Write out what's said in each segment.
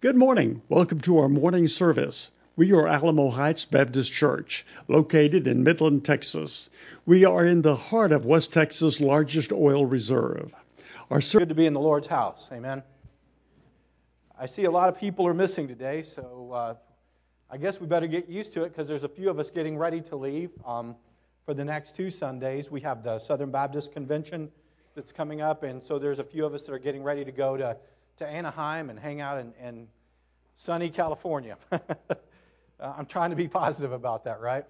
Good morning. Welcome to our morning service. We are Alamo Heights Baptist Church, located in Midland, Texas. We are in the heart of West Texas' largest oil reserve. Our ser- good to be in the Lord's house. Amen. I see a lot of people are missing today, so uh, I guess we better get used to it because there's a few of us getting ready to leave um, for the next two Sundays. We have the Southern Baptist Convention that's coming up, and so there's a few of us that are getting ready to go to to Anaheim and hang out in, in sunny California. I'm trying to be positive about that, right?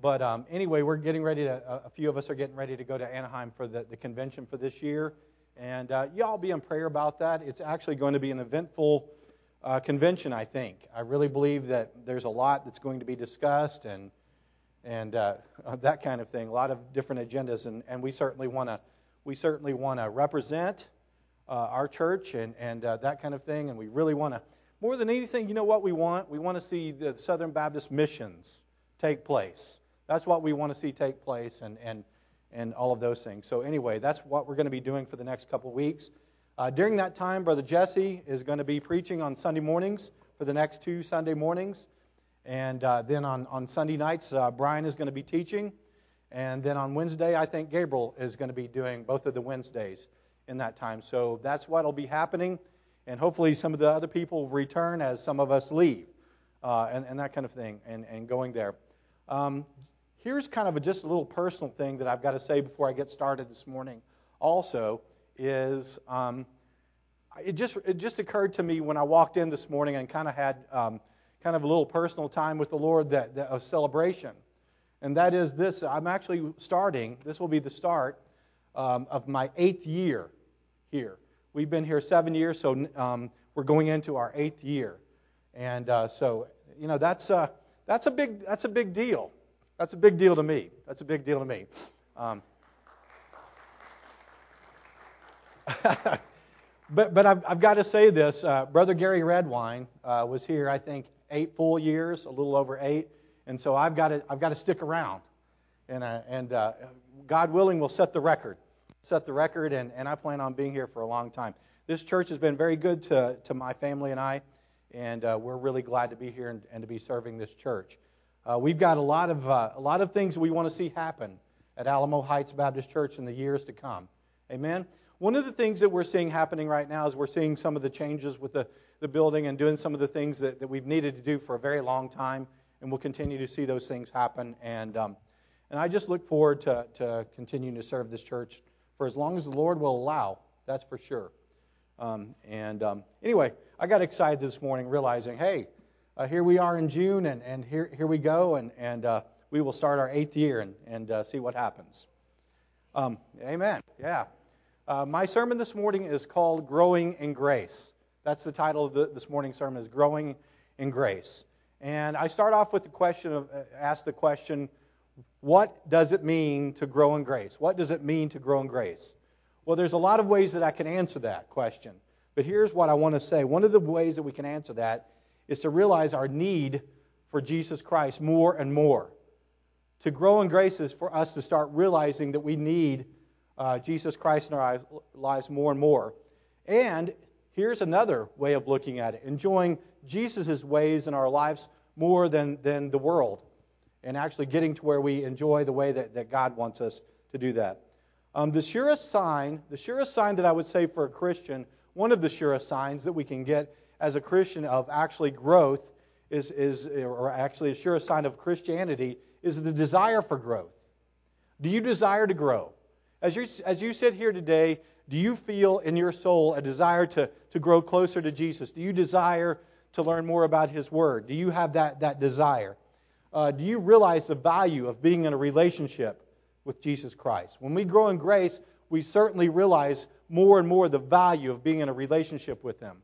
But um, anyway, we're getting ready to, a few of us are getting ready to go to Anaheim for the, the convention for this year. And uh, y'all be in prayer about that. It's actually going to be an eventful uh, convention, I think. I really believe that there's a lot that's going to be discussed and and uh, that kind of thing. A lot of different agendas, and, and we certainly want to we certainly want to represent uh, our church and, and uh, that kind of thing. And we really want to, more than anything, you know what we want? We want to see the Southern Baptist missions take place. That's what we want to see take place and, and, and all of those things. So, anyway, that's what we're going to be doing for the next couple weeks. Uh, during that time, Brother Jesse is going to be preaching on Sunday mornings for the next two Sunday mornings. And uh, then on, on Sunday nights, uh, Brian is going to be teaching. And then on Wednesday, I think Gabriel is going to be doing both of the Wednesdays in that time. So that's what will be happening. And hopefully, some of the other people return as some of us leave uh, and, and, that kind of thing and, and going there. Um, here's kind of a, just a little personal thing that I've got to say before I get started this morning. Also, is um, it just it just occurred to me when I walked in this morning and kind of had um, kind of a little personal time with the Lord that, that a celebration, and that is this. I'm actually starting. This will be the start um, of my eighth year here. We've been here seven years, so um, we're going into our eighth year, and uh, so you know that's uh, that's a big that's a big deal. That's a big deal to me. That's a big deal to me. Um, but but I've, I've got to say this. Uh, Brother Gary Redwine uh, was here, I think, eight full years, a little over eight, and so I've got to I've got to stick around, and uh, and uh, God willing, we'll set the record set the record, and, and I plan on being here for a long time. This church has been very good to, to my family and I, and uh, we're really glad to be here and, and to be serving this church. Uh, we've got a lot of uh, a lot of things we want to see happen at Alamo Heights Baptist Church in the years to come. Amen. One of the things that we're seeing happening right now is we're seeing some of the changes with the, the building and doing some of the things that, that we've needed to do for a very long time, and we'll continue to see those things happen. And um, and I just look forward to, to continuing to serve this church for as long as the Lord will allow. That's for sure. Um, and um, anyway, I got excited this morning realizing, hey, uh, here we are in June, and, and here, here we go, and, and uh, we will start our eighth year and, and uh, see what happens. Um, amen. Yeah. Uh, my sermon this morning is called Growing in Grace. That's the title of the, this morning's sermon is Growing in Grace. And I start off with the question of, uh, ask the question, what does it mean to grow in grace? What does it mean to grow in grace? Well, there's a lot of ways that I can answer that question. But here's what I want to say. One of the ways that we can answer that is to realize our need for Jesus Christ more and more. To grow in grace is for us to start realizing that we need uh, Jesus Christ in our lives more and more. And here's another way of looking at it enjoying Jesus' ways in our lives more than, than the world and actually getting to where we enjoy the way that, that God wants us to do that. Um, the surest sign, the surest sign that I would say for a Christian, one of the surest signs that we can get as a Christian of actually growth is, is or actually a surest sign of Christianity is the desire for growth. Do you desire to grow? As you, as you sit here today, do you feel in your soul a desire to, to grow closer to Jesus? Do you desire to learn more about His Word? Do you have that, that desire? Uh, do you realize the value of being in a relationship with Jesus Christ? When we grow in grace, we certainly realize more and more the value of being in a relationship with Him.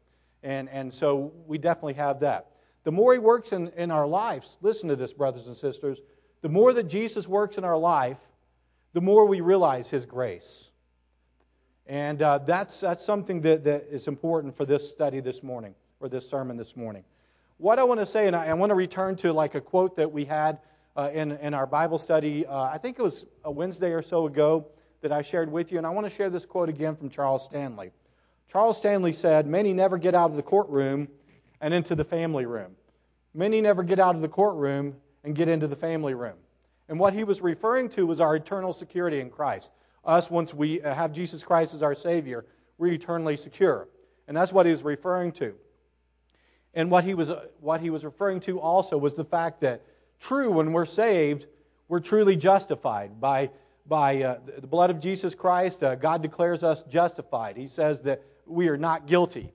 And, and so we definitely have that. The more He works in, in our lives, listen to this, brothers and sisters, the more that Jesus works in our life, the more we realize His grace. And uh, that's, that's something that, that is important for this study this morning, or this sermon this morning what I want to say, and I, I want to return to like a quote that we had uh, in, in our Bible study, uh, I think it was a Wednesday or so ago that I shared with you, and I want to share this quote again from Charles Stanley. Charles Stanley said, Many never get out of the courtroom and into the family room. Many never get out of the courtroom and get into the family room. And what he was referring to was our eternal security in Christ. Us, once we have Jesus Christ as our Savior, we're eternally secure. And that's what he was referring to. And what he was, what he was referring to also was the fact that, true, when we're saved, we're truly justified by, by uh, the blood of Jesus Christ. Uh, God declares us justified. He says that we are not guilty.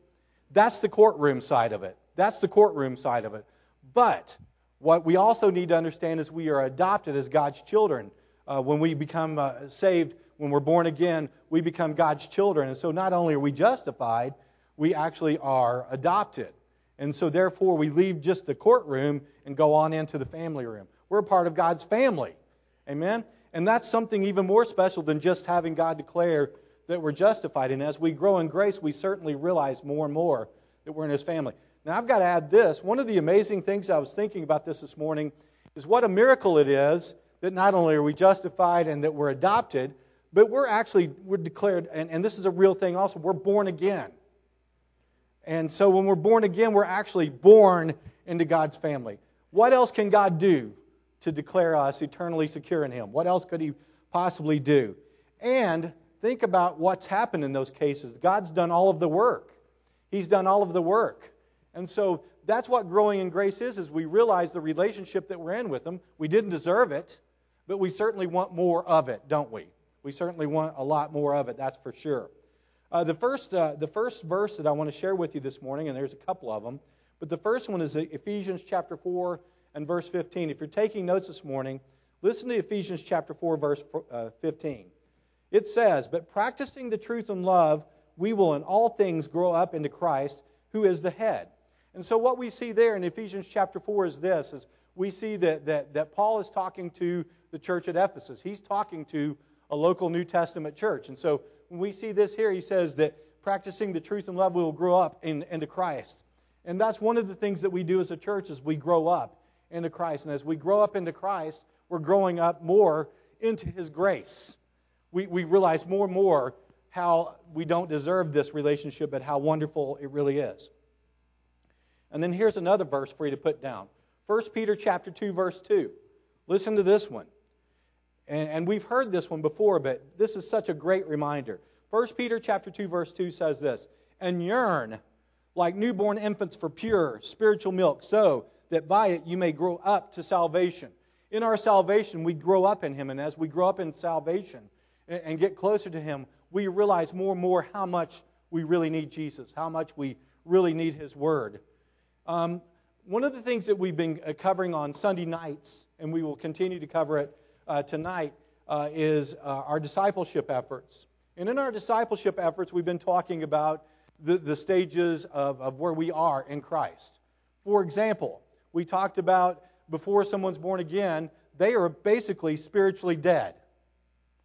That's the courtroom side of it. That's the courtroom side of it. But what we also need to understand is we are adopted as God's children. Uh, when we become uh, saved, when we're born again, we become God's children. And so not only are we justified, we actually are adopted. And so therefore, we leave just the courtroom and go on into the family room. We're a part of God's family. Amen? And that's something even more special than just having God declare that we're justified. And as we grow in grace, we certainly realize more and more that we're in His family. Now, I've got to add this. One of the amazing things I was thinking about this this morning is what a miracle it is that not only are we justified and that we're adopted, but we're actually we're declared, and, and this is a real thing also, we're born again. And so when we're born again, we're actually born into God's family. What else can God do to declare us eternally secure in Him? What else could He possibly do? And think about what's happened in those cases. God's done all of the work. He's done all of the work. And so that's what growing in grace is, is we realize the relationship that we're in with Him. We didn't deserve it, but we certainly want more of it, don't we? We certainly want a lot more of it, that's for sure. Uh, the, first, uh, the first verse that I want to share with you this morning, and there's a couple of them, but the first one is Ephesians chapter 4 and verse 15. If you're taking notes this morning, listen to Ephesians chapter 4, verse uh, 15. It says, But practicing the truth in love, we will in all things grow up into Christ, who is the head. And so what we see there in Ephesians chapter 4 is this, is we see that, that, that Paul is talking to the church at Ephesus. He's talking to a local New Testament church. And so we see this here, he says that practicing the truth and love, we will grow up in, into Christ. And that's one of the things that we do as a church is we grow up into Christ. And as we grow up into Christ, we're growing up more into his grace. We, we realize more and more how we don't deserve this relationship, but how wonderful it really is. And then here's another verse for you to put down. 1 Peter chapter 2, verse 2. Listen to this one. And, and we've heard this one before, but this is such a great reminder. 1 Peter chapter 2, verse 2 says this, and yearn like newborn infants for pure spiritual milk, so that by it you may grow up to salvation. In our salvation, we grow up in Him, and as we grow up in salvation and, and get closer to Him, we realize more and more how much we really need Jesus, how much we really need His Word. Um, one of the things that we've been uh, covering on Sunday nights, and we will continue to cover it uh, tonight uh, is uh, our discipleship efforts. And in our discipleship efforts, we've been talking about the, the stages of, of where we are in Christ. For example, we talked about before someone's born again, they are basically spiritually dead.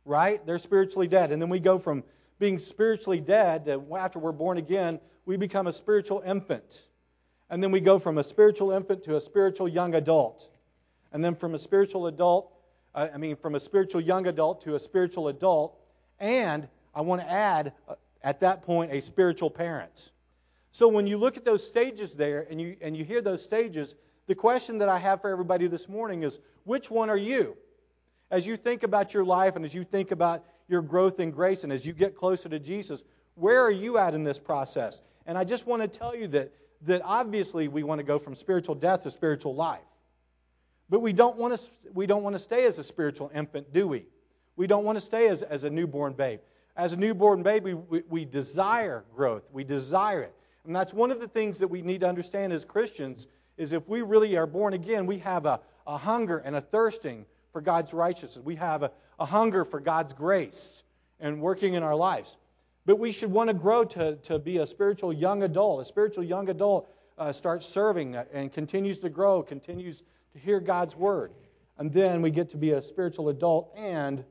Right? They're spiritually dead. And then we go from being spiritually dead to after we're born again, we become a spiritual infant. And then we go from a spiritual infant to a spiritual young adult. And then from a spiritual adult I mean, from a spiritual young adult to a spiritual adult, and I want to add uh, at that point a spiritual parent. So when you look at those stages there and you and you hear those stages, the question that I have for everybody this morning is which one are you? As you think about your life and as you think about your growth in grace and as you get closer to Jesus, where are you at in this process? And I just want to tell you that that obviously we want to go from spiritual death to spiritual life. But we don't want to, we don't want to stay as a spiritual infant, do we? We don't want to stay as, as a newborn babe. As a newborn baby, we, we desire growth. We desire it. And that's one of the things that we need to understand as Christians is if we really are born again, we have a, a hunger and a thirsting for God's righteousness. We have a, a hunger for God's grace and working in our lives. But we should want to grow to, to be a spiritual young adult. A spiritual young adult uh, starts serving and continues to grow, continues to hear God's word. And then we get to be a spiritual adult and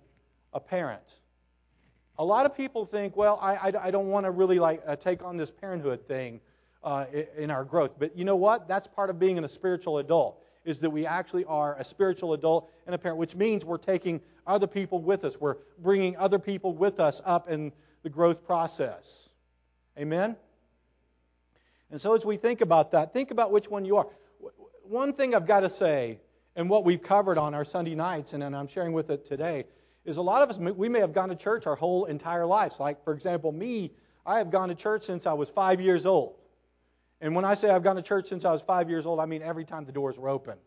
a parent. A lot of people think, well, I, I, I don't want to really like uh, take on this parenthood thing uh, in our growth. But you know what? That's part of being a spiritual adult, is that we actually are a spiritual adult and a parent, which means we're taking other people with us. We're bringing other people with us up in the growth process. Amen? And so as we think about that, think about which one you are. One thing I've got to say, and what we've covered on our Sunday nights, and I'm sharing with it today, is a lot of us, we may have gone to church our whole entire lives. Like, for example, me, I have gone to church since I was five years old. And when I say I've gone to church since I was five years old, I mean every time the doors were open,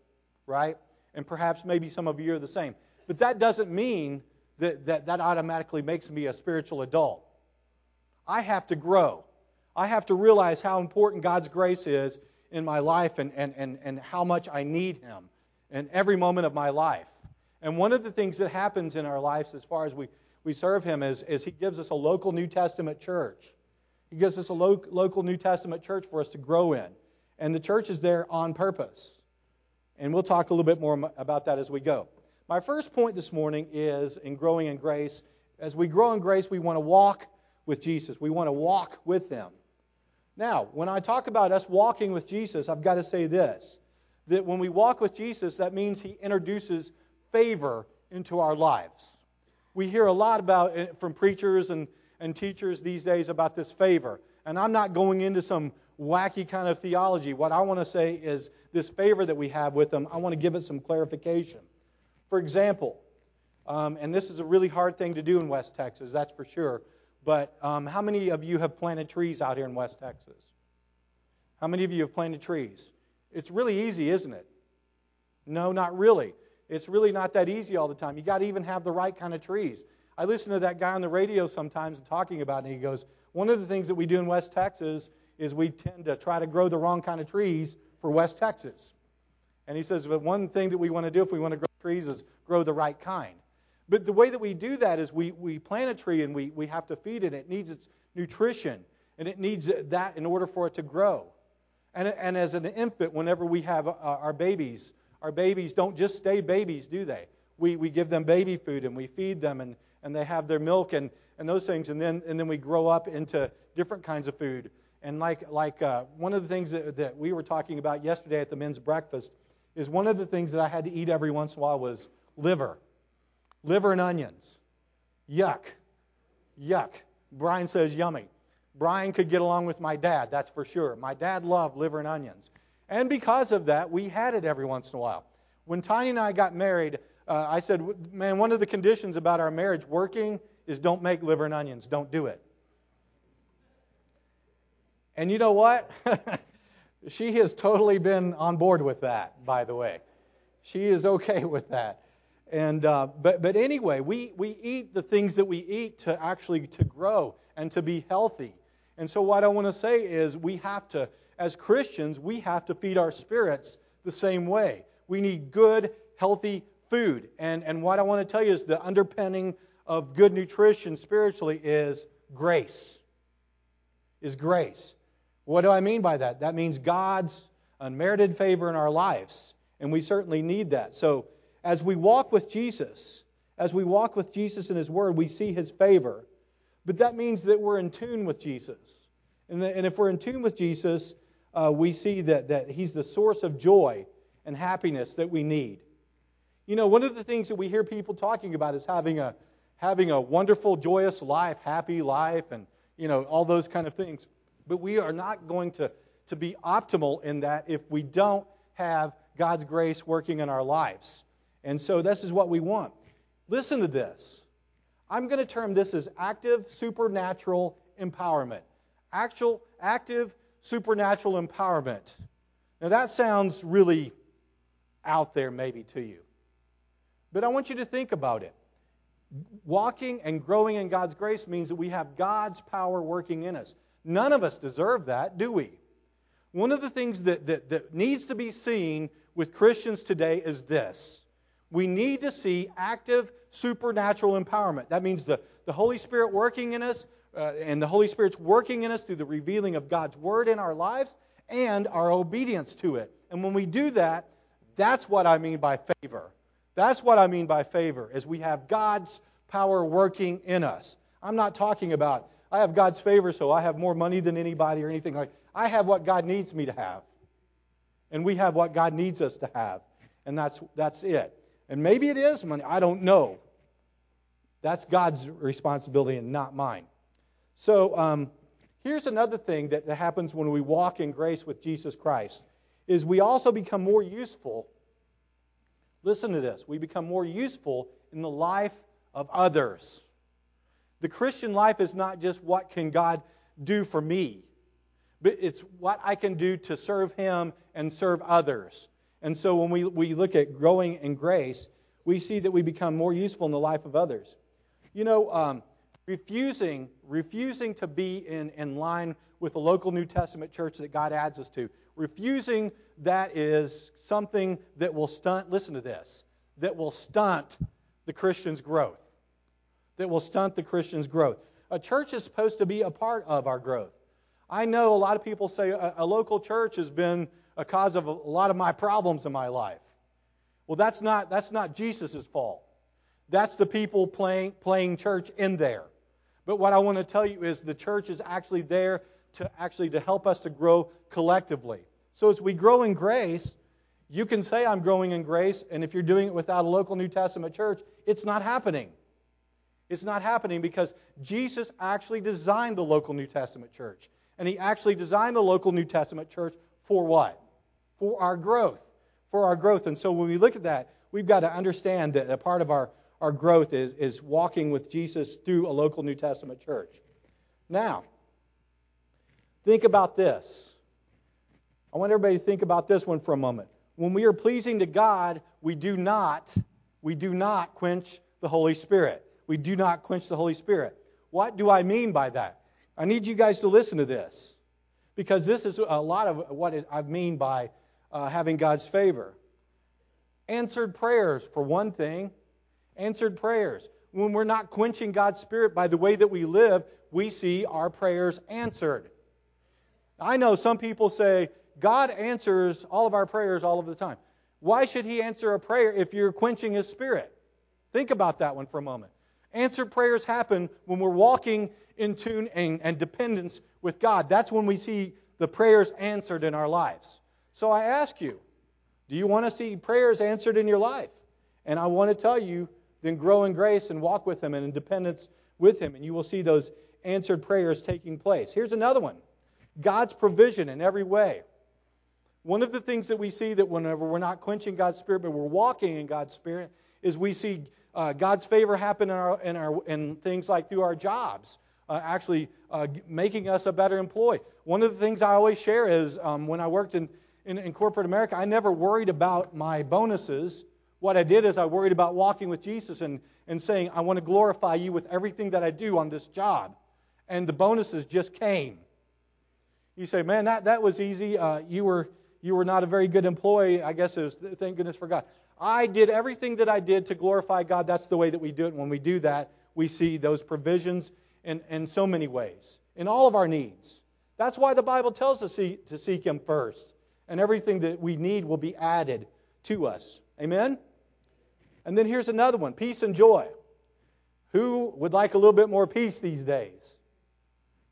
right? And perhaps maybe some of you are the same. But that doesn't mean that that, that automatically makes me a spiritual adult. I have to grow. I have to realize how important God's grace is in my life and, and, and, and how much I need Him in every moment of my life. And one of the things that happens in our lives as far as we, we serve Him is, is He gives us a local New Testament church. He gives us a lo- local New Testament church for us to grow in. And the church is there on purpose. And we'll talk a little bit more about that as we go. My first point this morning is in growing in grace. As we grow in grace, we want to walk with Jesus. We want to walk with Him. Now, when I talk about us walking with Jesus, I've got to say this that when we walk with Jesus, that means He introduces favor into our lives. We hear a lot about it from preachers and, and teachers these days about this favor. And I'm not going into some wacky kind of theology. What I want to say is this favor that we have with them, I want to give it some clarification. For example, um, and this is a really hard thing to do in West Texas, that's for sure. But um, how many of you have planted trees out here in West Texas? How many of you have planted trees? It's really easy, isn't it? No, not really. It's really not that easy all the time. You got to even have the right kind of trees. I listen to that guy on the radio sometimes talking about it, and he goes, One of the things that we do in West Texas is we tend to try to grow the wrong kind of trees for West Texas. And he says, But one thing that we want to do if we want to grow trees is grow the right kind. But the way that we do that is we, we plant a tree and we, we have to feed it. It needs its nutrition, and it needs that in order for it to grow. And, and as an infant, whenever we have uh, our babies, our babies don't just stay babies, do they? We, we give them baby food and we feed them and, and they have their milk and, and those things. And then, and then we grow up into different kinds of food. And like, like uh, one of the things that, that we were talking about yesterday at the men's breakfast is one of the things that I had to eat every once in a while was liver. Liver and onions. Yuck. Yuck. Brian says yummy. Brian could get along with my dad, that's for sure. My dad loved liver and onions. And because of that, we had it every once in a while. When Tiny and I got married, uh, I said, man, one of the conditions about our marriage working is don't make liver and onions. Don't do it. And you know what? she has totally been on board with that, by the way. She is okay with that. And uh, but but anyway, we we eat the things that we eat to actually to grow and to be healthy. And so what I want to say is we have to as Christians, we have to feed our spirits the same way. We need good, healthy food. And, and what I want to tell you is the underpinning of good nutrition spiritually is grace. Is grace. What do I mean by that? That means God's unmerited favor in our lives. And we certainly need that. So as we walk with Jesus, as we walk with Jesus in His Word, we see His favor. But that means that we're in tune with Jesus. And, the, and if we're in tune with Jesus, uh, we see that, that He's the source of joy and happiness that we need. You know, one of the things that we hear people talking about is having a having a wonderful, joyous life, happy life, and you know all those kind of things. But we are not going to to be optimal in that if we don't have God's grace working in our lives. And so this is what we want. Listen to this. I'm going to term this as active supernatural empowerment. Actual active supernatural empowerment. Now, that sounds really out there, maybe, to you. But I want you to think about it. Walking and growing in God's grace means that we have God's power working in us. None of us deserve that, do we? One of the things that, that, that needs to be seen with Christians today is this we need to see active supernatural empowerment. That means the, the Holy Spirit working in us, uh, and the Holy Spirit's working in us through the revealing of God's Word in our lives and our obedience to it. And when we do that, that's what I mean by favor. That's what I mean by favor, is we have God's power working in us. I'm not talking about I have God's favor, so I have more money than anybody or anything like. I have what God needs me to have, and we have what God needs us to have, and that's that's it. And maybe it is money. I don't know. That's God's responsibility and not mine. So, um, Here's another thing that, that happens when we walk in grace with Jesus Christ is we also become more useful. Listen to this. We become more useful in the life of others. The Christian life is not just what can God do for me, but it's what I can do to serve Him and serve others. And so when we, we look at growing in grace, we see that we become more useful in the life of others. You know, um, refusing, refusing to be in, in line with the local New Testament church that God adds us to, refusing that is something that will stunt, listen to this, that will stunt the Christian's growth. That will stunt the Christian's growth. A church is supposed to be a part of our growth. I know a lot of people say a, a local church has been a cause of a, lot of my problems in my life. Well, that's not, that's not Jesus' fault. That's the people playing, playing church in there. But what I want to tell you is the church is actually there to actually to help us to grow collectively. So as we grow in grace, you can say I'm growing in grace, and if you're doing it without a local New Testament church, it's not happening. It's not happening because Jesus actually designed the local New Testament church. And he actually designed the local New Testament church for what? For our growth. For our growth. And so when we look at that, we've got to understand that a part of our, our growth is, is walking with Jesus through a local New Testament church. Now, think about this. I want everybody to think about this one for a moment. When we are pleasing to God, we do not, we do not quench the Holy Spirit we do not quench the Holy Spirit. What do I mean by that? I need you guys to listen to this because this is a lot of what I mean by uh, having God's favor. Answered prayers, for one thing. Answered prayers. When we're not quenching God's Spirit by the way that we live, we see our prayers answered. I know some people say, God answers all of our prayers all of the time. Why should He answer a prayer if you're quenching His Spirit? Think about that one for a moment. Answered prayers happen when we're walking in tune and, and dependence with God. That's when we see the prayers answered in our lives. So I ask you, do you want to see prayers answered in your life? And I want to tell you, then grow in grace and walk with Him and in dependence with Him, and you will see those answered prayers taking place. Here's another one God's provision in every way. One of the things that we see that whenever we're not quenching God's Spirit, but we're walking in God's Spirit, is we see uh, God's favor happen in, our, in, our, in things like through our jobs, uh, actually uh, making us a better employee. One of the things I always share is um, when I worked in, in, in corporate America, I never worried about my bonuses. What I did is I worried about walking with Jesus and, and saying, I want to glorify you with everything that I do on this job. And the bonuses just came. You say, man, that, that was easy. Uh, you, were, you were not a very good employee. I guess it was, thank goodness for God. I did everything that I did to glorify God. That's the way that we do it. When we do that, we see those provisions in, in so many ways, in all of our needs. That's why the Bible tells us to seek Him first, and everything that we need will be added to us. Amen? And then here's another one peace and joy. Who would like a little bit more peace these days?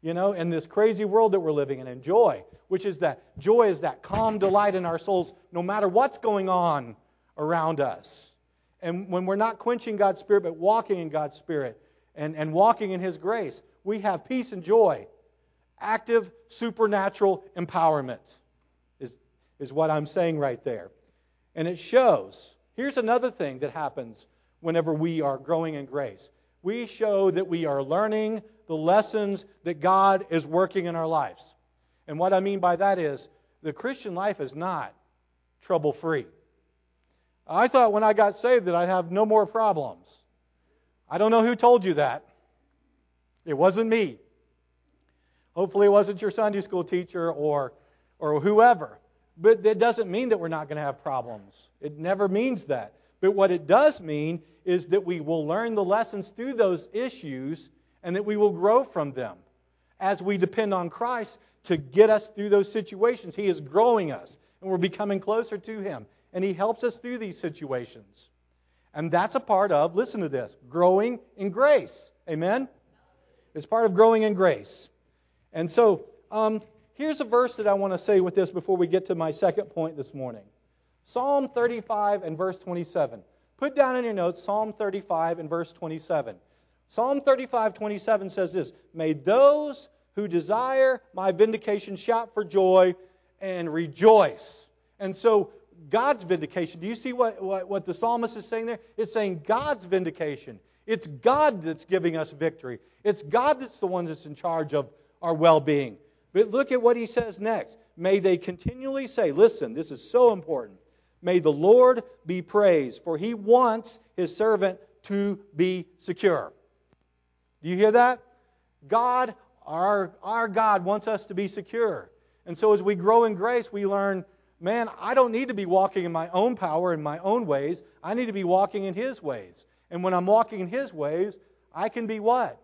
You know, in this crazy world that we're living in, and joy, which is that joy is that calm delight in our souls no matter what's going on around us. And when we're not quenching God's Spirit, but walking in God's Spirit and, and walking in His grace, we have peace and joy. Active supernatural empowerment is, what I'm saying right there. And it shows. Here's another thing that happens whenever we are growing in grace we show that we are learning the lessons that God is working in our lives. And what I mean by that is the Christian life is not trouble free. I thought when I got saved that I'd have no more problems. I don't know who told you that. It wasn't me. Hopefully, it wasn't your Sunday school teacher or, or whoever. But that doesn't mean that we're not going to have problems. It never means that. But what it does mean is that we will learn the lessons through those issues and that we will grow from them as we depend on Christ to get us through those situations. He is growing us, and we're becoming closer to Him and He helps us through these situations. And that's a part of, listen to this, growing in grace. Amen? It's part of growing in grace. And so, um, here's a verse that I want to say with this before we get to my second point this morning Psalm 35 and verse 27. Put down in your notes Psalm 35 and verse 27. Psalm 35, 27 says this May those who desire my vindication shout for joy and rejoice. And so, God's vindication. Do you see what, what, what the psalmist is saying there? It's saying God's vindication. It's God that's giving us victory. It's God that's the one that's in charge of our well being. But look at what he says next. May they continually say, listen, this is so important. May the Lord be praised, for he wants his servant to be secure. Do you hear that? God, our, our God, wants us to be secure. And so as we grow in grace, we learn, man, I don't need to be walking in my own power, in my own ways. I need to be walking in his ways. And when I'm walking in his ways, I can be what?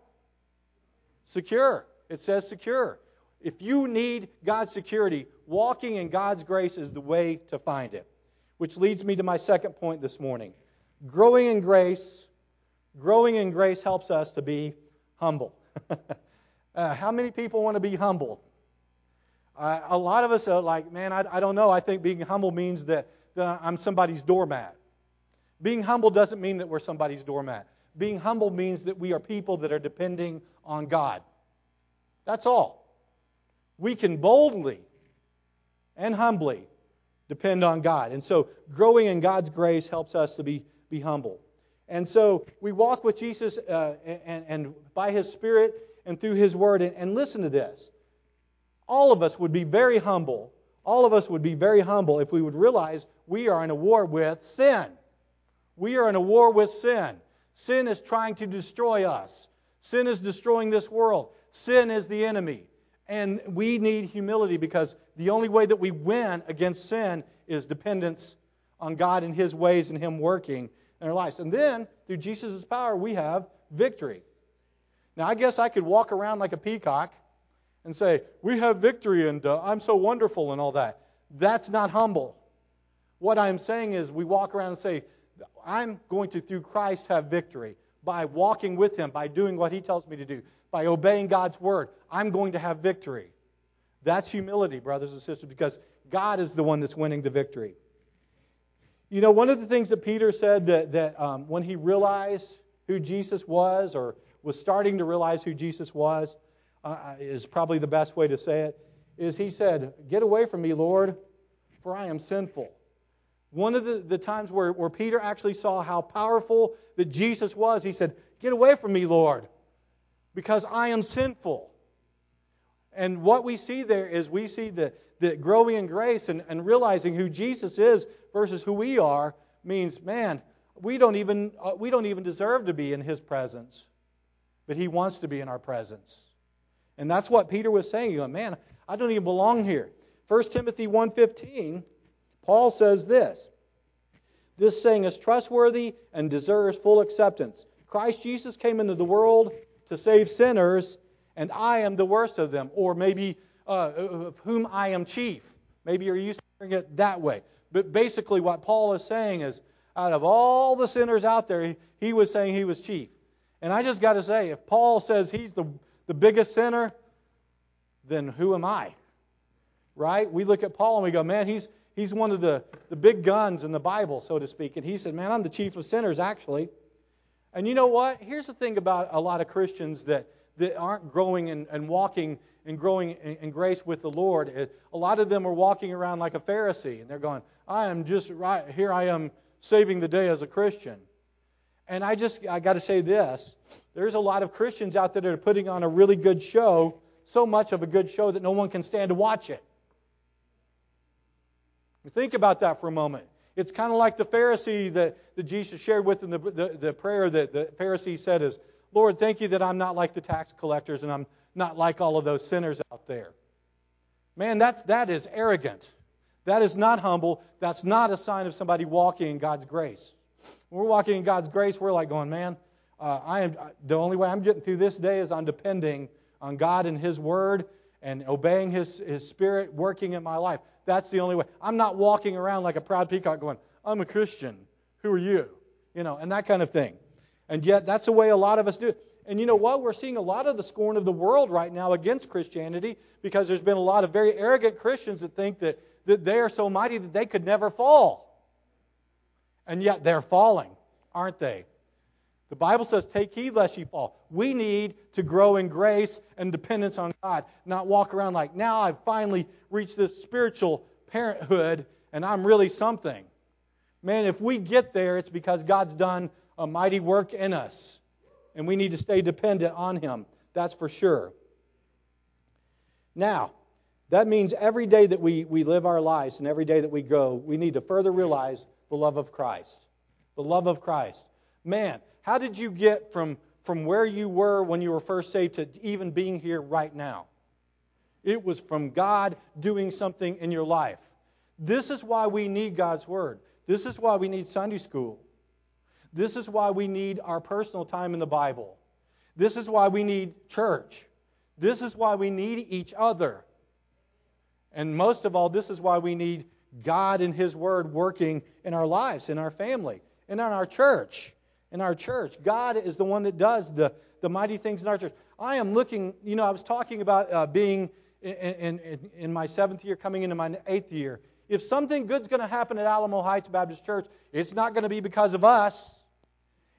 Secure. It says secure. If you need God's security, walking in God's grace is the way to find it. Which leads me to my second point this morning. Growing in grace, growing in grace helps us to be humble. uh, how many people want to be humble? Uh, a lot of us are like, man, I, I don't know. I think being humble means that, that I'm somebody's doormat. Being humble doesn't mean that we're somebody's doormat. Being humble means that we are people that are depending on God. That's all. We can boldly and humbly depend on God. And so growing in God's grace helps us to be, be humble. And so we walk with Jesus uh, and, and, by His Spirit and through His Word. And, and listen to this. All of us would be very humble. All of us would be very humble if we would realize we are in a war with sin. We are in a war with sin. Sin is trying to destroy us. Sin is destroying this world. Sin is the enemy. And we need humility because the only way that we win against sin is dependence on God and His ways and Him working in our lives. And then, through Jesus' power, we have victory. Now, I guess I could walk around like a peacock and say, We have victory and uh, I'm so wonderful and all that. That's not humble. What I'm saying is, we walk around and say, I'm going to, through Christ, have victory by walking with Him, by doing what He tells me to do, by obeying God's word. I'm going to have victory. That's humility, brothers and sisters, because God is the one that's winning the victory. You know, one of the things that Peter said that, that um, when he realized who Jesus was, or was starting to realize who Jesus was, uh, uh, is probably the best way to say it, is he said, Get away from me, Lord, for I am sinful. One of the, the times where, where Peter actually saw how powerful that Jesus was, he said, Get away from me, Lord, because I am sinful. And what we see there is we see that, that growing in grace and, and realizing who Jesus is versus who we are means, man, we don't even uh, we don't even deserve to be in His presence, but He wants to be in our presence, and that's what Peter was saying. You man, I don't even belong here. 1 Timothy 1:15, Paul says this. This saying is trustworthy and deserves full acceptance. Christ Jesus came into the world to save sinners, and I am the worst of them. Or maybe uh, of whom I am chief. Maybe you're used to hearing it that way. But basically, what Paul is saying is, out of all the sinners out there, he, he was saying he was chief. And I just got to say, if Paul says he's the, the biggest sinner, then who am I? Right? We look at Paul and we go, man, he's, he's one of the, the big guns in the Bible, so to speak. And he said, man, I'm the chief of sinners, actually. And you know what? Here's the thing about a lot of Christians that, that aren't growing and, and walking and growing in, in grace with the Lord. A lot of them are walking around like a Pharisee, and they're going, I am just right here. I am saving the day as a Christian. And I just I got to say this: there's a lot of Christians out there that are putting on a really good show, so much of a good show that no one can stand to watch it. Think about that for a moment. It's kind of like the Pharisee that, that Jesus shared with in the, the, the prayer that the Pharisee said is, Lord, thank you that I'm not like the tax collectors and I'm not like all of those sinners out there. Man, that's, that is arrogant. That is not humble. That's not a sign of somebody walking in God's grace. When we're walking in God's grace, we're like going, man, uh, I am the only way I'm getting through this day is I'm depending on God and His Word and obeying His, His Spirit working in my life. That's the only way. I'm not walking around like a proud peacock going, I'm a Christian. Who are you? You know, and that kind of thing. And yet, that's the way a lot of us do it. And you know what? We're seeing a lot of the scorn of the world right now against Christianity because there's been a lot of very arrogant Christians that think that, that they are so mighty that they could never fall. And yet they're falling, aren't they? The Bible says, Take heed lest ye fall. We need to grow in grace and dependence on God, not walk around like, now I've finally reached this spiritual parenthood and I'm really something. Man, if we get there, it's because God's done a mighty work in us. And we need to stay dependent on Him. That's for sure. Now, that means every day that we, we live our lives and every day that we go, we need to further realize the love of Christ. The love of Christ. Man, how did you get from, from where you were when you were first saved to even being here right now? It was from God doing something in your life. This is why we need God's Word. This is why we need Sunday school. This is why we need our personal time in the Bible. This is why we need church. This is why we need each other. And most of all, this is why we need God and His Word working in our lives, in our family, and in our church. In our church. God is the one that does the, the mighty things in our church. I am looking, you know, I was talking about uh, being in, in, in my seventh year, coming into my eighth year. If something good's going to happen at Alamo Heights Baptist Church, it's not going to be because of us.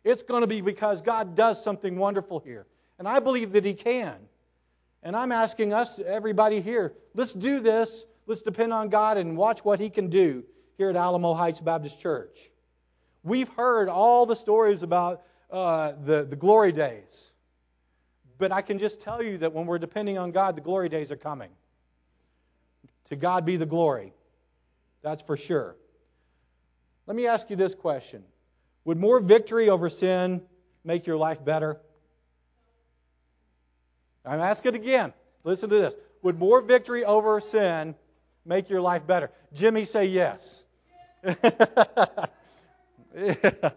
It's going to be because God does something wonderful here. And I believe that He can. And I'm asking us, everybody here, let's do this. Let's depend on God and watch what He can do here at Alamo Heights Baptist Church. We've heard all the stories about uh, the, the glory days. But I can just tell you that when we're depending on God, the glory days are coming. To God be the glory. That's for sure. Let me ask you this question Would more victory over sin make your life better? I'm asking again. Listen to this. Would more victory over sin make your life better? Jimmy, say yes.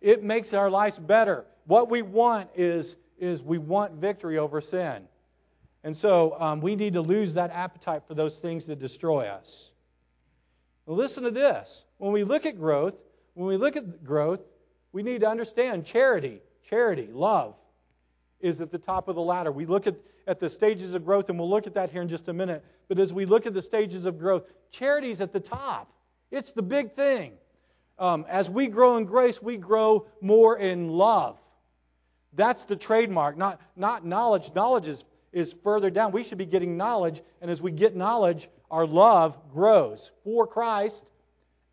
it makes our lives better. What we want is, is we want victory over sin. And so um, we need to lose that appetite for those things that destroy us. Now listen to this. When we look at growth, when we look at growth, we need to understand charity, charity, love is at the top of the ladder. We look at, at the stages of growth, and we'll look at that here in just a minute. But as we look at the stages of growth, charity's at the top. It's the big thing. Um, as we grow in grace, we grow more in love. That's the trademark, not, not knowledge. Knowledge is, is further down. We should be getting knowledge, and as we get knowledge, our love grows for Christ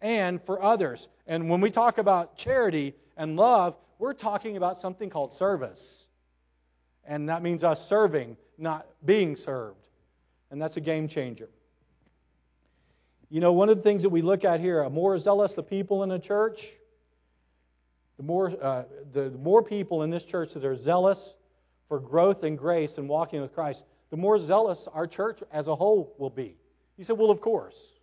and for others. And when we talk about charity and love, we're talking about something called service. And that means us serving, not being served. And that's a game changer. You know, one of the things that we look at here, a more zealous the people in a church, the more, uh, the more people in this church that are zealous for growth and grace and walking with Christ, the more zealous our church as a whole will be. You said, well, of course.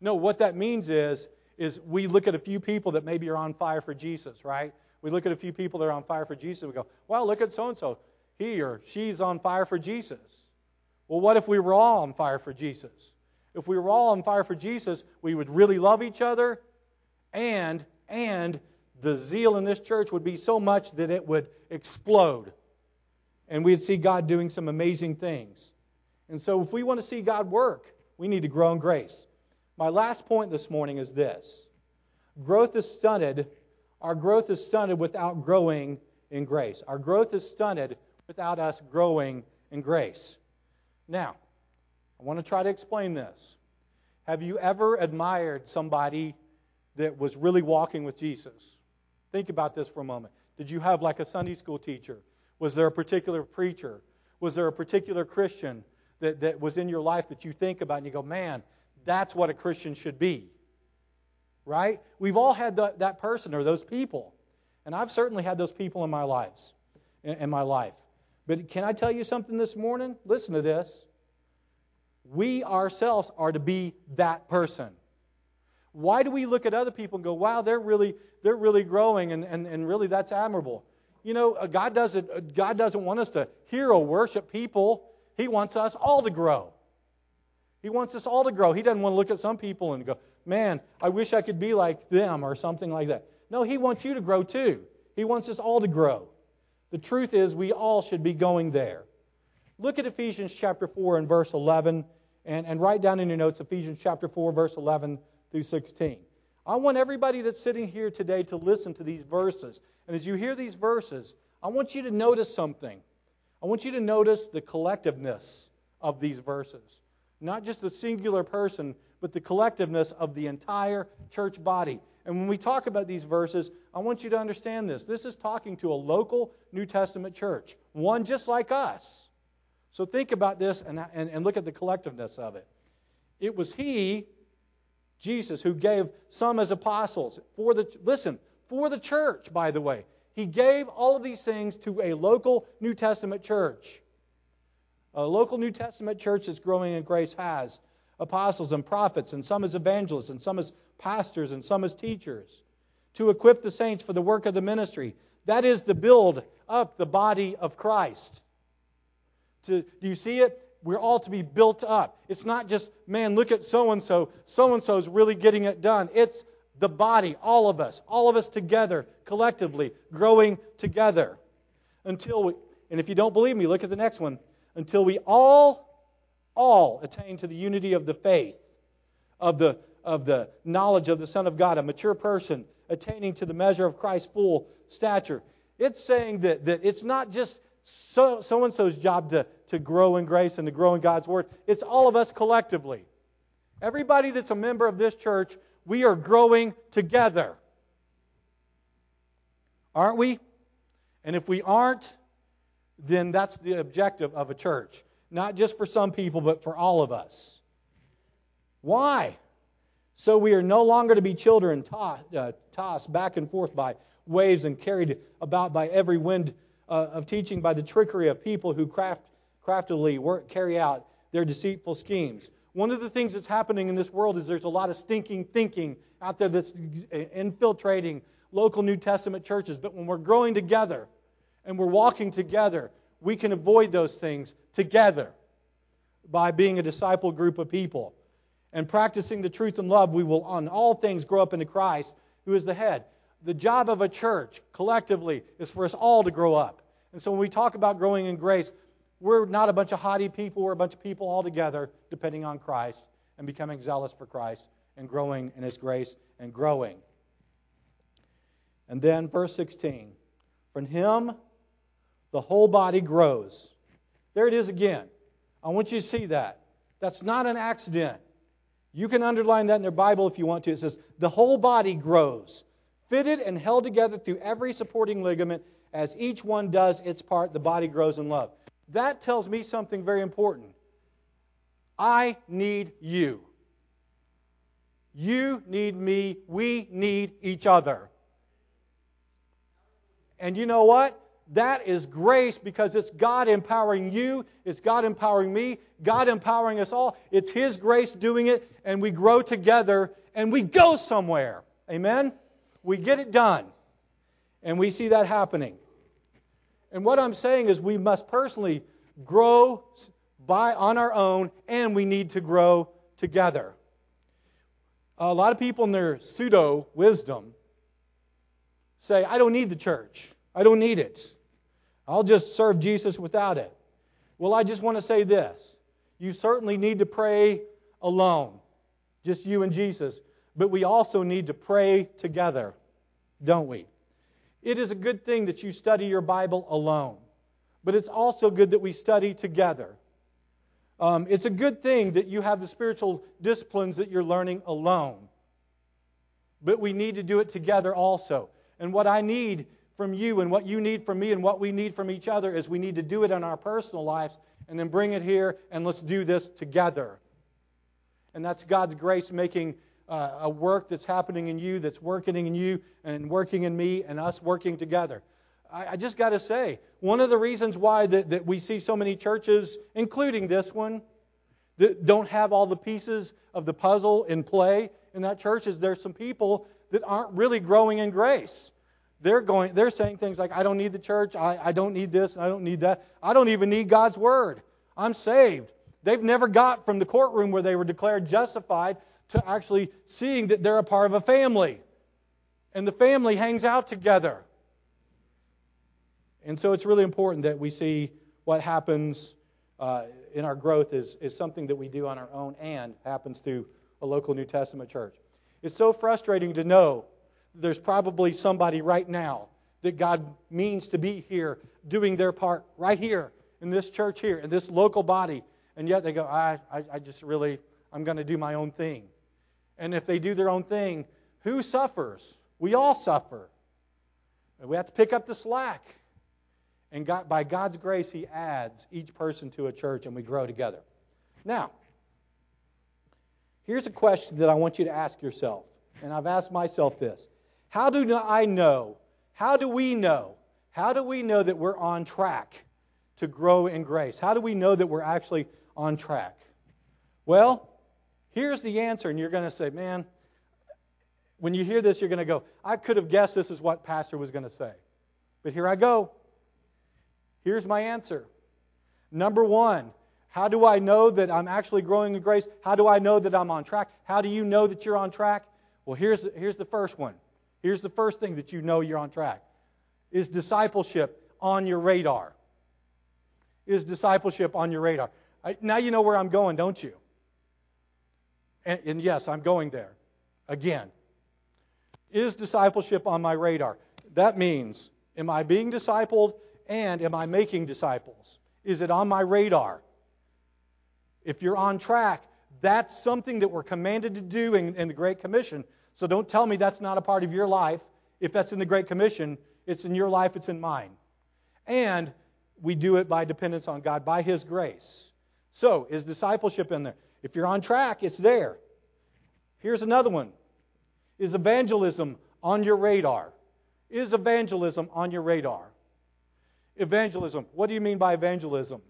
No, what that means is, is we look at a few people that maybe are on fire for Jesus, right? We look at a few people that are on fire for Jesus we go, well, look at so and so. He or she's on fire for Jesus. Well, what if we were all on fire for Jesus? If we were all on fire for Jesus, we would really love each other and and the zeal in this church would be so much that it would explode. And we'd see God doing some amazing things. And so if we want to see God work, we need to grow in grace. My last point this morning is this. Growth is stunted. Our growth is stunted without growing in grace. Our growth is stunted without us growing in grace. Now, I want to try to explain this. Have you ever admired somebody that was really walking with Jesus? Think about this for a moment. Did you have like a Sunday school teacher? Was there a particular preacher? Was there a particular Christian that, that was in your life that you think about and you go, man, that's what a Christian should be? Right? We've all had the, that person or those people. And I've certainly had those people in my lives, in, in my life. But can I tell you something this morning? Listen to this. We ourselves are to be that person. Why do we look at other people and go, wow, they're really, they're really growing and, and, and really that's admirable? You know, uh, God doesn't, uh, God doesn't want us to hero worship people. He wants us all to grow. He wants us all to grow. He doesn't want to look at some people and go, man, I wish I could be like them or something like that. No, He wants you to grow too. He wants us all to grow. The truth is, we all should be going there. Look at Ephesians chapter 4 and verse 11, and, and write down in your notes Ephesians chapter 4, verse 11 through 16. I want everybody that's sitting here today to listen to these verses. And as you hear these verses, I want you to notice something. I want you to notice the collectiveness of these verses. Not just the singular person, but the collectiveness of the entire church body. And when we talk about these verses, I want you to understand this. This is talking to a local New Testament church, one just like us. So think about this and, and, and look at the collectiveness of it. It was He, Jesus, who gave some as apostles for the listen for the church. By the way, He gave all of these things to a local New Testament church. A local New Testament church that's growing in grace has apostles and prophets, and some as evangelists, and some as pastors, and some as teachers, to equip the saints for the work of the ministry. That is to build up the body of Christ. To, do you see it? We're all to be built up. It's not just, man, look at so and so. So and so is really getting it done. It's the body, all of us, all of us together, collectively, growing together. Until we, and if you don't believe me, look at the next one. Until we all all attain to the unity of the faith, of the, of the knowledge of the Son of God, a mature person attaining to the measure of Christ's full stature. It's saying that, that it's not just so and so's job to, to grow in grace and to grow in God's Word, it's all of us collectively. Everybody that's a member of this church, we are growing together. Aren't we? And if we aren't, then that's the objective of a church not just for some people, but for all of us. Why? So we are no longer to be children uh, tossed back and forth by waves and carried about by every wind uh, of teaching by the trickery of people who craft, craftily work, carry out their deceitful schemes. One of the things that's happening in this world is there's a lot of stinking thinking out there that's infiltrating local New Testament churches. But when we're growing together and we're walking together, we can avoid those things together by being a disciple group of people. And practicing the truth and love, we will on all things grow up into Christ, who is the head. The job of a church collectively is for us all to grow up. And so when we talk about growing in grace, we're not a bunch of haughty people, we're a bunch of people all together depending on Christ and becoming zealous for Christ and growing in His grace and growing. And then verse 16 From Him the whole body grows. There it is again. I want you to see that. That's not an accident. You can underline that in their Bible if you want to. It says, The whole body grows, fitted and held together through every supporting ligament. As each one does its part, the body grows in love. That tells me something very important. I need you. You need me. We need each other. And you know what? That is grace because it's God empowering you, it's God empowering me, God empowering us all. It's His grace doing it, and we grow together and we go somewhere. Amen? We get it done. And we see that happening. And what I'm saying is we must personally grow by on our own and we need to grow together. A lot of people in their pseudo wisdom say, I don't need the church. I don't need it. I'll just serve Jesus without it. Well, I just want to say this. You certainly need to pray alone, just you and Jesus, but we also need to pray together, don't we? It is a good thing that you study your Bible alone, but it's also good that we study together. Um, it's a good thing that you have the spiritual disciplines that you're learning alone, but we need to do it together also. And what I need from you and what you need from me and what we need from each other is we need to do it in our personal lives and then bring it here and let's do this together. And that's God's grace making uh, a work that's happening in you, that's working in you and working in me and us working together. I, I just got to say, one of the reasons why that, that we see so many churches, including this one, that don't have all the pieces of the puzzle in play in that church is there's some people that aren't really growing in grace. They're going they're saying things like i don't need the church. I, I don't need this. I don't need that. I don't even need god's word. I'm saved. They've never got from the courtroom where they were declared justified to actually seeing that they're a part of a family. And the family hangs out together. And so it's really important that we see what happens uh, in our growth is, is something that we do on our own and happens through a local new testament church. It's so frustrating to know there's probably somebody right now that God means to be here doing their part right here in this church here, in this local body, and yet they go, I, I, I just really, I'm going to do my own thing. And if they do their own thing, who suffers? We all suffer. And we have to pick up the slack. And God, by God's grace, He adds each person to a church and we grow together. Now, here's a question that I want you to ask yourself. And I've asked myself this How do I know? How do we know? How do we know that we're on track to grow in grace? How do we know that we're actually on track? Well, here's the answer, and you're going to say, man, when you hear this, you're going to go, I could have guessed this is what Pastor was going to say. But here I go. Here's my answer. Number one, how do I know that I'm actually growing in grace? How do I know that I'm on track? How do you know that you're on track? Well, here's, here's the first one. Here's the first thing that you know you're on track. Is discipleship on your radar? Is discipleship on your radar? I, now you know where I'm going, don't you? And, and yes, I'm going there. Again. Is discipleship on my radar? That means, am I being discipled and am I making disciples? Is it on my radar? If you're on track, that's something that we're commanded to do in, in, the Great Commission. So don't tell me that's not a part of your life. If that's in the Great Commission, it's in your life, it's in mine. And we do it by dependence on God, by His grace. So, is discipleship in there? If you're on track, it's there. Here's another one Is evangelism on your radar? Is evangelism on your radar? Evangelism. What do you mean by evangelism?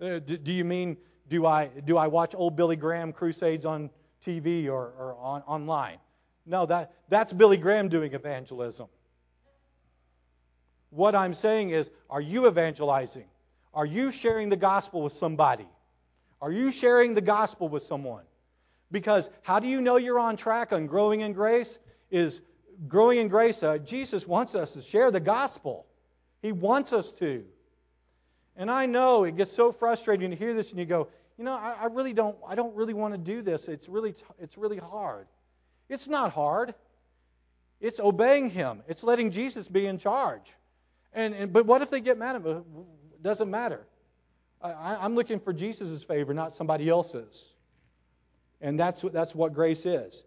Uh, do, do, you mean do I do I watch old Billy Graham crusades on TV or, or on, online? No, that that's Billy Graham doing evangelism. What I'm saying is, are you evangelizing? Are you sharing the gospel with somebody? Are you sharing the gospel with someone? Because how do you know you're on track on growing in grace? Is growing in grace, uh, Jesus wants us to share the gospel. He wants us to. And I know it gets so frustrating to hear this and you go, you know, I, I really don't I don't really want to do this. It's really it's really hard. It's not hard. It's obeying him. It's letting Jesus be in charge. And, and but what if they get mad at me? It doesn't matter. I, I'm looking for Jesus' favor, not somebody else's. And that's that's what grace is.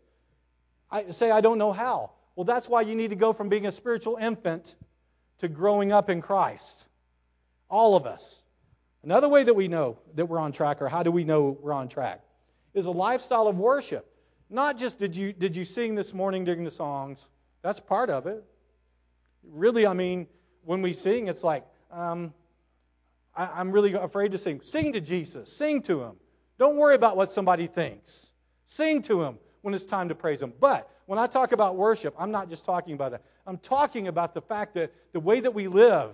I say I don't know how. Well, that's why you need to go from being a spiritual infant to growing up in Christ. All of us. Another way that we know that we're on track, or how do we know we're on track, is a lifestyle of worship. Not just did you did you sing this morning during the songs. That's part of it. Really, I mean, when we sing, it's like um, I, am really afraid to sing. Sing to Jesus. Sing to Him. Don't worry about what somebody thinks. Sing to Him when it's time to praise Him. But when I talk about worship, I'm not just talking about that. I'm talking about the fact that the way that we live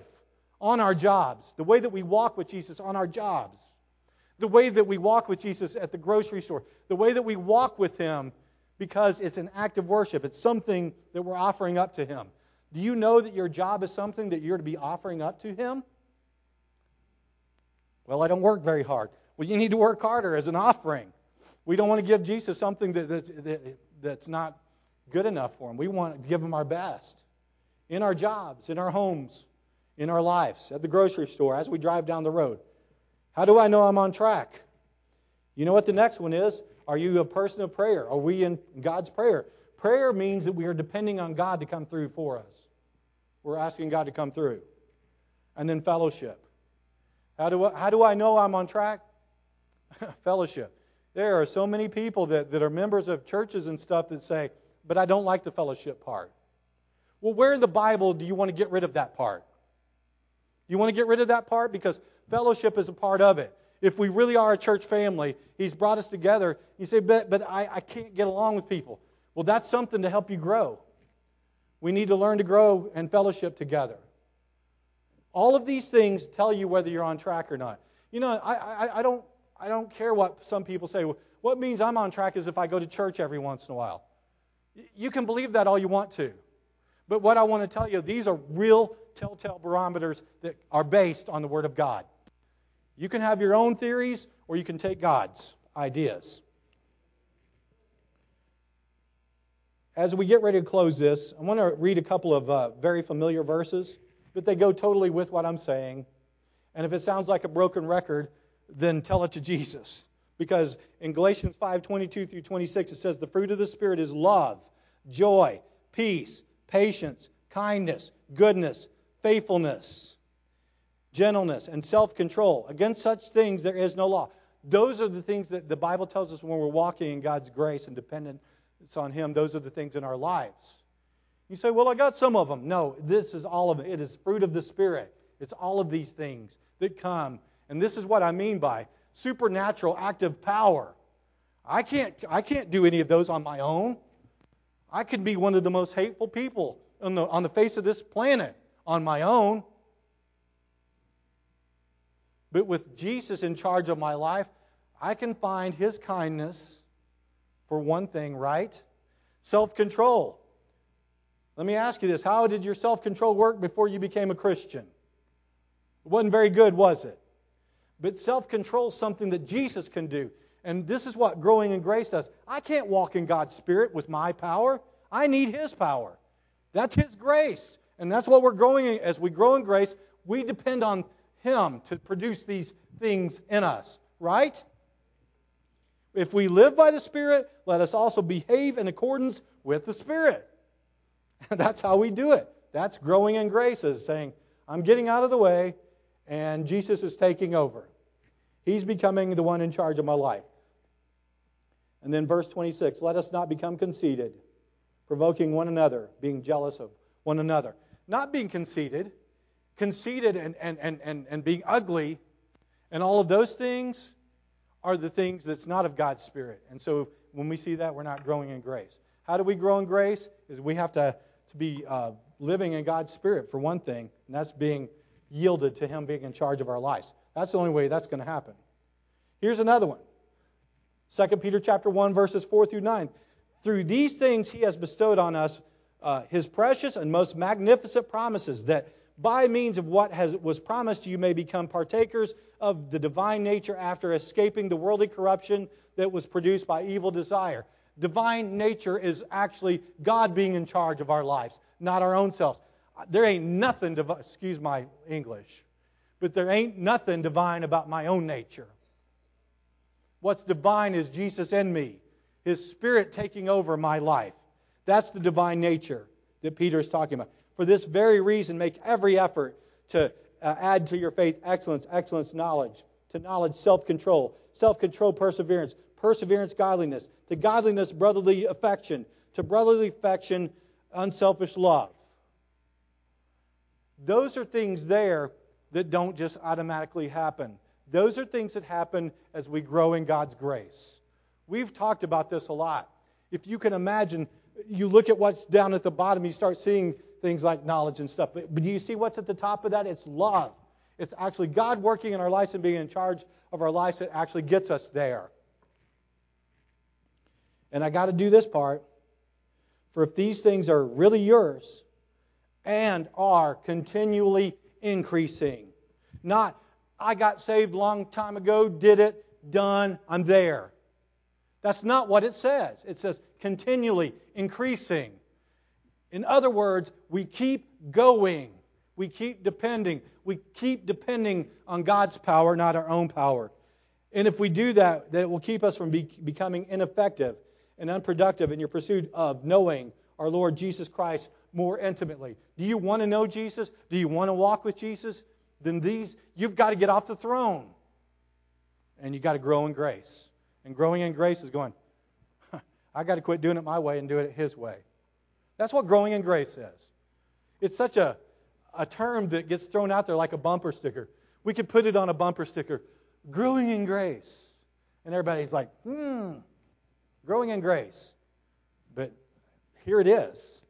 on our jobs, the way that we walk with Jesus on our jobs, the way that we walk with Jesus at the grocery store, the way that we walk with Him because it's an act of worship. It's something that we're offering up to Him. Do you know that your job is something that you're to be offering up to Him? Well, I don't work very hard. Well, you need to work harder as an offering. We don't want to give Jesus something that, that, that's not good enough for Him. We want to give Him our best in our jobs, in our homes, in our lives, at the grocery store, as we drive down the road. How do I know I'm on track? You know what the next one is? Are you a person of prayer? Are we in God's prayer? Prayer means that we are depending on God to come through for us. We're asking God to come through. And then fellowship. How do I, how do I know I'm on track? fellowship. There are so many people that, that are members of churches and stuff that say, but I don't like the fellowship part. Well, where in the Bible do you want to get rid of that part? You want to get rid of that part? Because fellowship is a part of it. If we really are a church family, He's brought us together. You say, but, but I, I can't get along with people. Well, that's something to help you grow. We need to learn to grow and fellowship together. All of these things tell you whether you're on track or not. You know, I, I, I don't I don't care what some people say. What means I'm on track is if I go to church every once in a while. You can believe that all you want to. But what I want to tell you, these are real telltale barometers that are based on the Word of God. You can have your own theories, or you can take God's ideas. as we get ready to close this, I want to read a couple of uh, very familiar verses, but they go totally with what I'm saying. And if it sounds like a broken record, then tell it to Jesus. Because in Galatians 5:22 through 26 it says the fruit of the spirit is love, joy, peace, patience, kindness, goodness, faithfulness, gentleness, and self-control. Against such things there is no law. Those are the things that the Bible tells us when we're walking in God's grace and dependent on Him. Those are the things in our lives. You say, well, I got some of them. No, this is all of it. It is fruit of the Spirit. It's all of these things that come. And this is what I mean by supernatural active power. I can't, I can't do any of those on my own. I could be one of the most hateful people on the, on the face of this planet on my own. But with Jesus in charge of my life, I can find his kindness for one thing, right? Self control. Let me ask you this how did your self control work before you became a Christian? It wasn't very good, was it? But self control is something that Jesus can do. And this is what growing in grace does. I can't walk in God's Spirit with my power. I need His power. That's His grace. And that's what we're growing in. As we grow in grace, we depend on Him to produce these things in us, right? If we live by the Spirit, let us also behave in accordance with the Spirit. that's how we do it. That's growing in grace, is saying, I'm getting out of the way, and Jesus is taking over. He's becoming the one in charge of my life. And then verse 26 let us not become conceited, provoking one another, being jealous of one another. Not being conceited, conceited and, and, and, and, and being ugly, and all of those things are the things that's not of God's Spirit. And so when we see that, we're not growing in grace. How do we grow in grace? Is we have to, to be uh, living in God's Spirit, for one thing, and that's being yielded to Him being in charge of our lives. That's the only way that's going to happen. Here's another one. 2 Peter chapter 1 verses 4 through 9. Through these things he has bestowed on us uh, his precious and most magnificent promises that by means of what has, was promised you may become partakers of the divine nature after escaping the worldly corruption that was produced by evil desire. Divine nature is actually God being in charge of our lives, not our own selves. There ain't nothing, divi- excuse my English, but there ain't nothing divine about my own nature. What's divine is Jesus in me, His Spirit taking over my life. That's the divine nature that Peter is talking about. For this very reason, make every effort to uh, add to your faith excellence, excellence, knowledge, to knowledge, self control, self control, perseverance, perseverance, godliness, to godliness, brotherly affection, to brotherly affection, unselfish love. Those are things there that don't just automatically happen. Those are things that happen as we grow in God's grace. We've talked about this a lot. If you can imagine, you look at what's down at the bottom, you start seeing things like knowledge and stuff. But, do you see what's at the top of that? It's love. It's actually God working in our lives and being in charge of our lives that actually gets us there. And I got to do this part. For if these things are really yours and are continually increasing, not I got saved long time ago, did it, done, I'm there. That's not what it says. It says continually increasing. In other words, we keep going. We keep depending. We keep depending on God's power, not our own power. And if we do that, that will keep us from be, becoming ineffective and unproductive in your pursuit of knowing our Lord Jesus Christ more intimately. Do you want to know Jesus? Do you want to walk with Jesus? then these, you've got to get off the throne. And you've got to grow in grace. And growing in grace is going, I got to quit doing it my way and do it His way. That's what growing in grace is. It's such a, a term that gets thrown out there like a bumper sticker. We could put it on a bumper sticker growing in grace. And everybody's like, hmm, growing in grace. But here it is.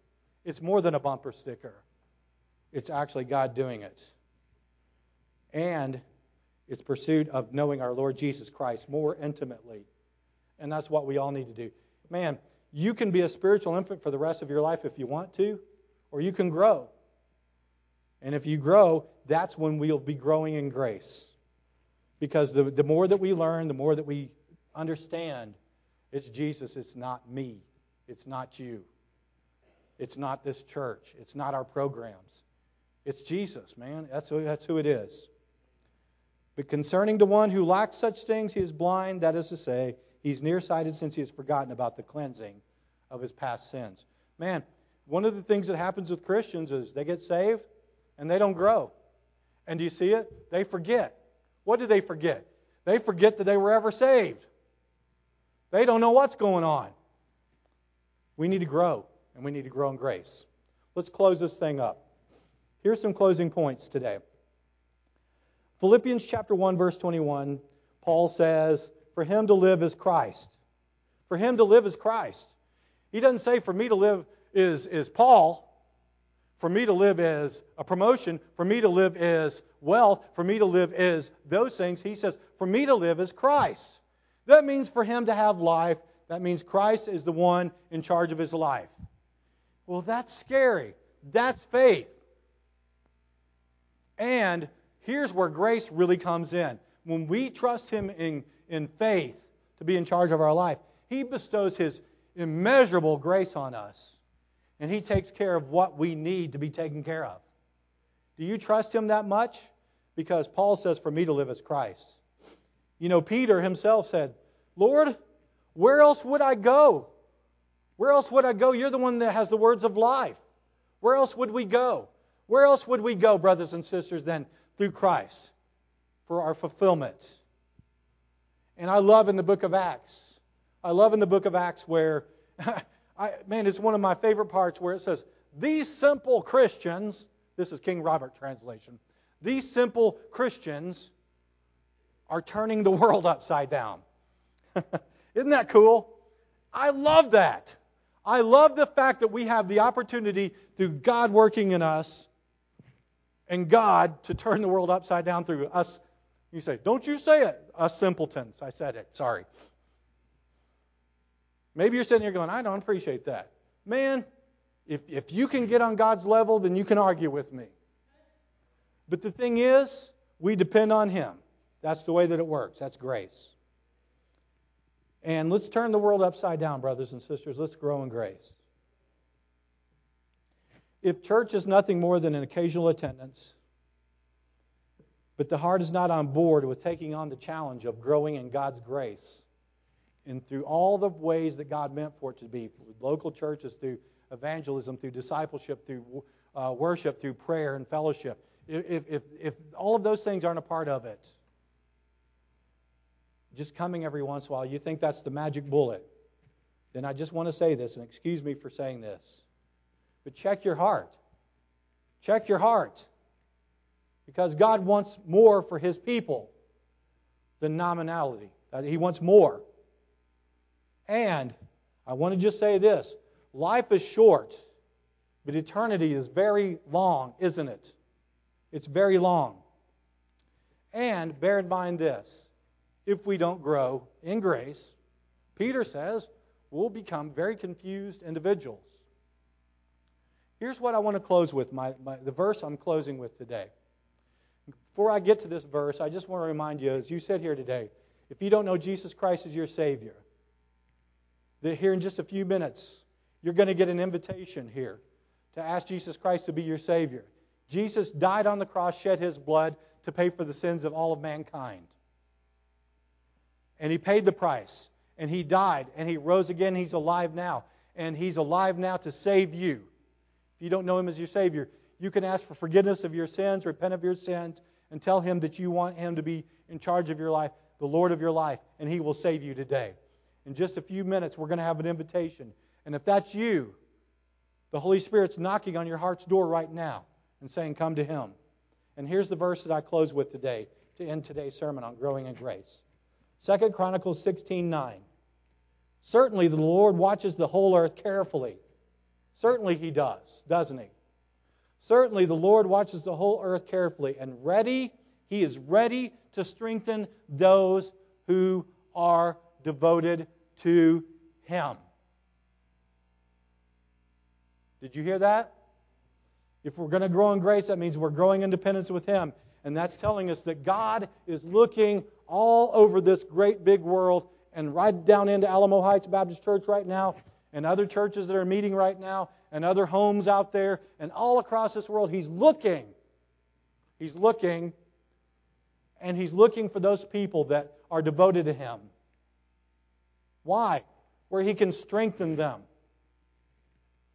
It's more than a bumper sticker, it's actually God doing it and its pursuit of knowing our Lord Jesus Christ more intimately. And that's what we all need to do. Man, you can be a spiritual infant for the rest of your life if you want to, or you can grow. And if you grow, that's when we'll be growing in grace. Because the, the more that we learn, the more that we understand, it's Jesus, it's not me, it's not you. It's not this church. It's not our programs. It's Jesus, man. That's who, that's who it is. But concerning the one who lacks such things, he is blind, that is to say, he's nearsighted since he has forgotten about the cleansing of his past sins. Man, one of the things that happens with Christians is they get saved and they don't grow. And do you see it? They forget. What do they forget? They forget that they were ever saved. They don't know what's going on. We need to grow, and we need to grow in grace. Let's close this thing up. Here's some closing points today. Philippians chapter 1 verse 21, Paul says, "For him to live is Christ." For him to live is Christ. He doesn't say for me to live is is Paul. For me to live is a promotion. For me to live is wealth. For me to live is those things. He says, for me to live is Christ. That means for him to have life, that means Christ is the one in charge of his life. Well, that's scary. That's faith. And here's where grace really comes in. When we trust him in, in faith to be in charge of our life, he bestows his immeasurable grace on us and He takes care of what we need to be taken care of. Do you trust Him that much? Because Paul says, For me to live as Christ. You know, Peter himself said, Lord, where else would I go? Where else would I go? You're the one that has the words of life. Where else would we go? Where else would we go, brothers and sisters, than through Christ for our fulfillment? And I love in the book of Acts, I love in the book of Acts where I, man, it's one of my favorite parts where it says, These simple Christians, this is King Robert translation, these simple Christians are turning the world upside down. Isn't that cool? I love that. I love the fact that we have the opportunity through God working in us and God to turn the world upside down through us. You say, Don't you say it, us simpletons. I said it. Sorry. Maybe you're sitting here going, I don't appreciate that. Man, if, if you can get on God's level, then you can argue with me. But the thing is, we depend on Him. That's the way that it works. That's grace. And let's turn the world upside down, brothers and sisters. Let's grow in grace. If church is nothing more than an occasional attendance, but the heart is not on board with taking on the challenge of growing in God's grace, and through all the ways that God meant for it to be local churches, through evangelism, through discipleship, through uh, worship, through prayer and fellowship. If, if, if all of those things aren't a part of it, just coming every once in a while, you think that's the magic bullet, then I just want to say this, and excuse me for saying this. But check your heart. Check your heart. Because God wants more for His people than nominality. Uh, he wants more. And I want to just say this life is short, but eternity is very long, isn't it? It's very long. And bear in mind this if we don't grow in grace, Peter says we'll become very confused individuals. Here's what I want to close with my, my, the verse I'm closing with today. Before I get to this verse, I just want to remind you, as you sit here today, if you don't know Jesus Christ as your Savior, that here in just a few minutes, you're going to get an invitation here to ask Jesus Christ to be your Savior. Jesus died on the cross, shed his blood to pay for the sins of all of mankind. And he paid the price. And he died. And he rose again. He's alive now. And he's alive now to save you. If you don't know him as your Savior, you can ask for forgiveness of your sins, repent of your sins, and tell him that you want him to be in charge of your life, the Lord of your life, and he will save you today. In just a few minutes, we're going to have an invitation. And if that's you, the Holy Spirit's knocking on your heart's door right now and saying, Come to Him. And here's the verse that I close with today to end today's sermon on growing in grace. 2 Chronicles 16:9. Certainly the Lord watches the whole earth carefully. Certainly he does, doesn't he? Certainly the Lord watches the whole earth carefully and ready, he is ready to strengthen those who are devoted to Him. Did you hear that? If we're going to grow in grace, that means we're growing in dependence with Him. And that's telling us that God is looking all over this great big world and right down into Alamo Heights Baptist Church right now. and other churches that are meeting right now and other homes out there and all across this world. He's looking. He's looking, and He's looking for those people that are devoted to Him. Why? Where He can strengthen them.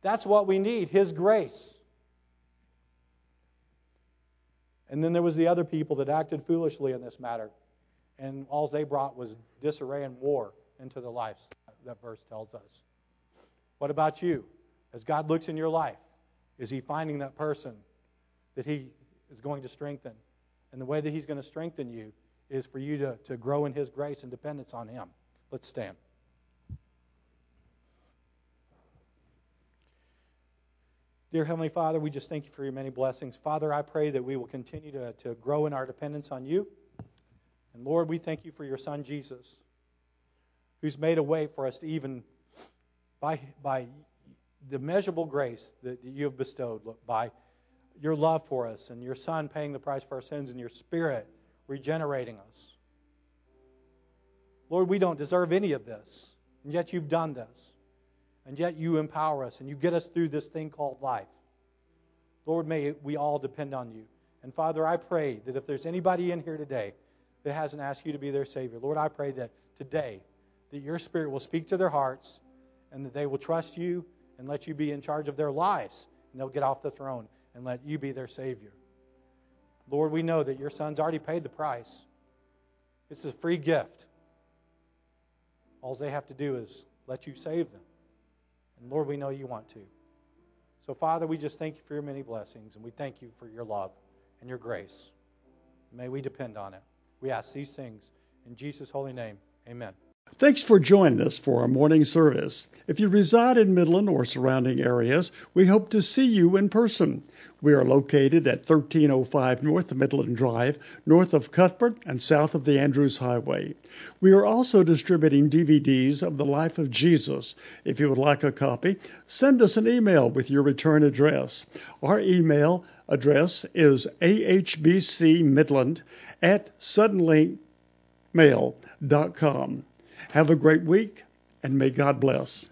That's what we need His grace. And then there was the other people that acted foolishly in this matter. And all they brought was disarray and war into their lives, that verse tells us. What about you? As God looks in your life, is He finding that person that He is going to strengthen? And the way that He's going to strengthen you is for you to, to grow in His grace and dependence on Him. Let's stand. Dear Heavenly Father, we just thank you for your many blessings. Father, I pray that we will continue to, to grow in our dependence on you. And Lord, we thank you for your Son, Jesus, who's made a way for us to even, by, by the measurable grace that you have bestowed, by your love for us and your Son paying the price for our sins and your Spirit regenerating us. Lord, we don't deserve any of this, and yet you've done this and yet you empower us and you get us through this thing called life. Lord, may we all depend on you. And Father, I pray that if there's anybody in here today that hasn't asked you to be their Savior, Lord, I pray that today that your Spirit will speak to their hearts and that they will trust you and let you be in charge of their lives. And they'll get off the throne and let you be their Savior. Lord, we know that your Son's already paid the price. It's a free gift. All they have to do is let you save them. And Lord, we know you want to. So, Father, we just thank you for your many blessings, and we thank you for your love and your grace. May we depend on it. We ask these things in Jesus' holy name. Amen. Thanks for joining us for our morning service. If you reside in Midland or surrounding areas, we hope to see you in person. We are located at 1305 North Midland Drive, north of Cuthbert and south of the Andrews Highway. We are also distributing DVDs of the life of Jesus. If you would like a copy, send us an email with your return address. Our email address is ahbcmidland at suddenlinkmail.com. Have a great week, and may God bless.